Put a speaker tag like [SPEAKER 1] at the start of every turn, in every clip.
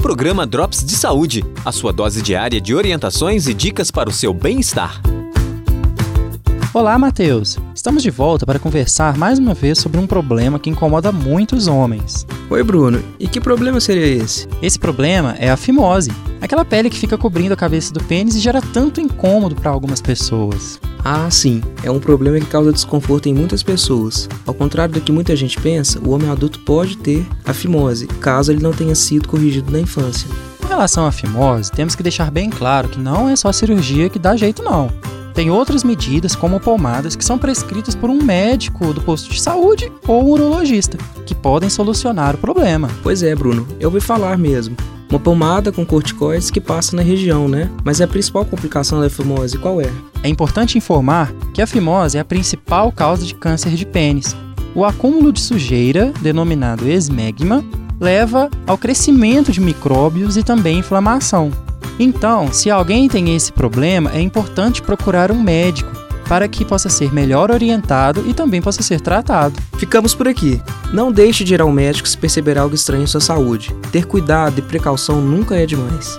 [SPEAKER 1] Programa Drops de Saúde, a sua dose diária de orientações e dicas para o seu bem-estar.
[SPEAKER 2] Olá, Matheus! Estamos de volta para conversar mais uma vez sobre um problema que incomoda muitos homens.
[SPEAKER 3] Oi, Bruno. E que problema seria esse?
[SPEAKER 2] Esse problema é a fimose, aquela pele que fica cobrindo a cabeça do pênis e gera tanto incômodo para algumas pessoas.
[SPEAKER 3] Ah, sim. É um problema que causa desconforto em muitas pessoas. Ao contrário do que muita gente pensa, o homem adulto pode ter a fimose, caso ele não tenha sido corrigido na infância.
[SPEAKER 2] Com relação à fimose, temos que deixar bem claro que não é só a cirurgia que dá jeito, não. Tem outras medidas, como pomadas, que são prescritas por um médico do posto de saúde ou um urologista, que podem solucionar o problema.
[SPEAKER 3] Pois é, Bruno, eu ouvi falar mesmo. Uma pomada com corticoides que passa na região, né? Mas a principal complicação da fimose qual é?
[SPEAKER 2] É importante informar que a fimose é a principal causa de câncer de pênis. O acúmulo de sujeira, denominado esmegma, leva ao crescimento de micróbios e também inflamação. Então, se alguém tem esse problema, é importante procurar um médico para que possa ser melhor orientado e também possa ser tratado.
[SPEAKER 3] Ficamos por aqui. Não deixe de ir ao médico se perceber algo estranho em sua saúde. Ter cuidado e precaução nunca é demais.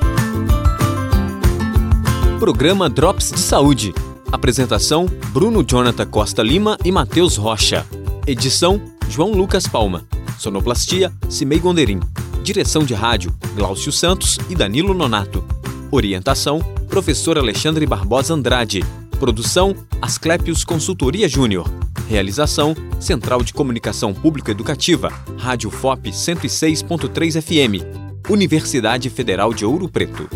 [SPEAKER 1] Programa Drops de Saúde. Apresentação: Bruno Jonathan Costa Lima e Matheus Rocha. Edição: João Lucas Palma. Sonoplastia: Cimei Gonderim. Direção de rádio: Glaucio Santos e Danilo Nonato. Orientação: Professor Alexandre Barbosa Andrade. Produção: Asclepios Consultoria Júnior. Realização: Central de Comunicação Pública Educativa, Rádio FOP 106.3 FM. Universidade Federal de Ouro Preto.